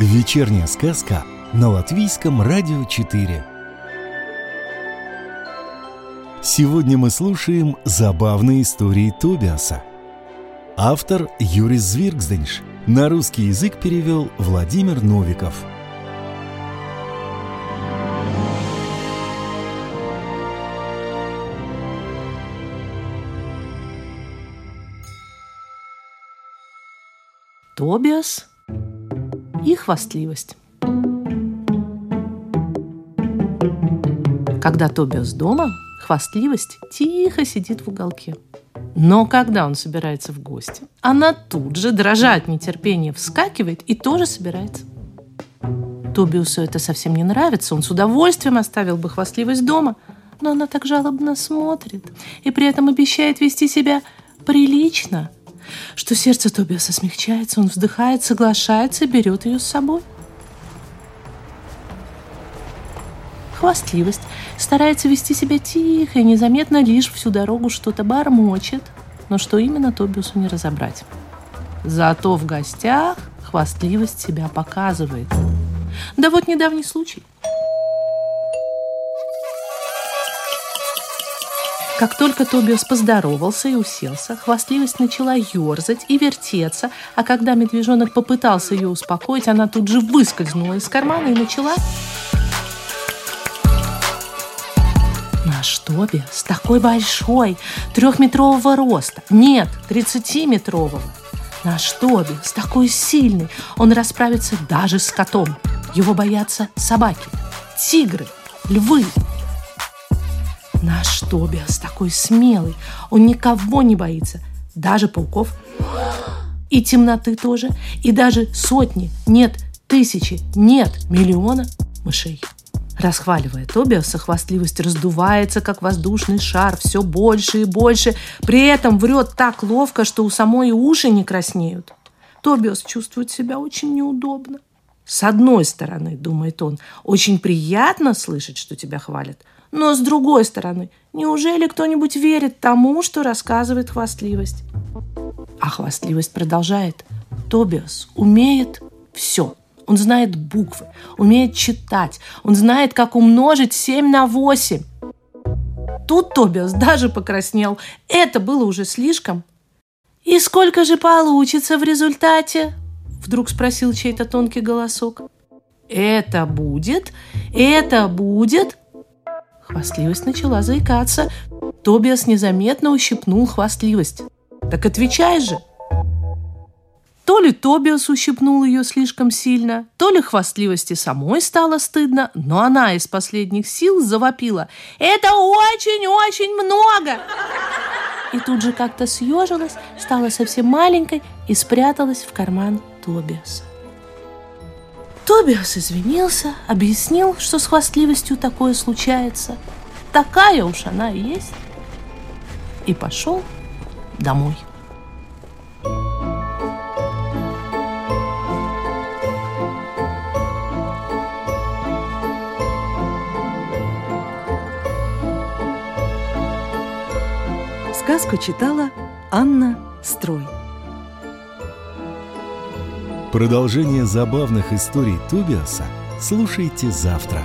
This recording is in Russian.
Вечерняя сказка на Латвийском радио 4. Сегодня мы слушаем забавные истории Тобиаса. Автор Юрис Звиргзденш. На русский язык перевел Владимир Новиков. Тобиас и хвастливость. Когда Тобиас дома, хвастливость тихо сидит в уголке. Но когда он собирается в гости, она тут же, дрожа от нетерпения, вскакивает и тоже собирается. Тобиусу это совсем не нравится, он с удовольствием оставил бы хвастливость дома, но она так жалобно смотрит и при этом обещает вести себя прилично – что сердце Тобиаса смягчается, он вздыхает, соглашается и берет ее с собой. Хвастливость старается вести себя тихо и незаметно лишь всю дорогу что-то бормочет, но что именно Тобиасу не разобрать. Зато в гостях хвастливость себя показывает. Да вот недавний случай. Как только Тобиас поздоровался и уселся, хвастливость начала ерзать и вертеться, а когда медвежонок попытался ее успокоить, она тут же выскользнула из кармана и начала... Наш Тобиас такой большой, трехметрового роста, нет, тридцатиметрового. Наш Тобиас такой сильный, он расправится даже с котом. Его боятся собаки, тигры, львы, Наш Тобиас такой смелый, он никого не боится, даже пауков. И темноты тоже, и даже сотни, нет, тысячи, нет, миллиона мышей. Расхваливая Тобиаса, хвастливость раздувается, как воздушный шар, все больше и больше. При этом врет так ловко, что у самой уши не краснеют. Тобиас чувствует себя очень неудобно. С одной стороны, думает он, очень приятно слышать, что тебя хвалят. Но с другой стороны, неужели кто-нибудь верит тому, что рассказывает хвастливость? А хвастливость продолжает. Тобиас умеет все. Он знает буквы, умеет читать, он знает, как умножить 7 на 8. Тут Тобиас даже покраснел. Это было уже слишком. «И сколько же получится в результате?» Вдруг спросил чей-то тонкий голосок. «Это будет, это будет, Хвастливость начала заикаться. Тобиас незаметно ущипнул хвастливость. «Так отвечай же!» То ли Тобиас ущипнул ее слишком сильно, то ли хвастливости самой стало стыдно, но она из последних сил завопила «Это очень-очень много!» И тут же как-то съежилась, стала совсем маленькой и спряталась в карман Тобиаса. Тобиас извинился, объяснил, что с хвастливостью такое случается. Такая уж она и есть. И пошел домой. Сказку читала Анна Строй. Продолжение забавных историй Тобиаса слушайте завтра.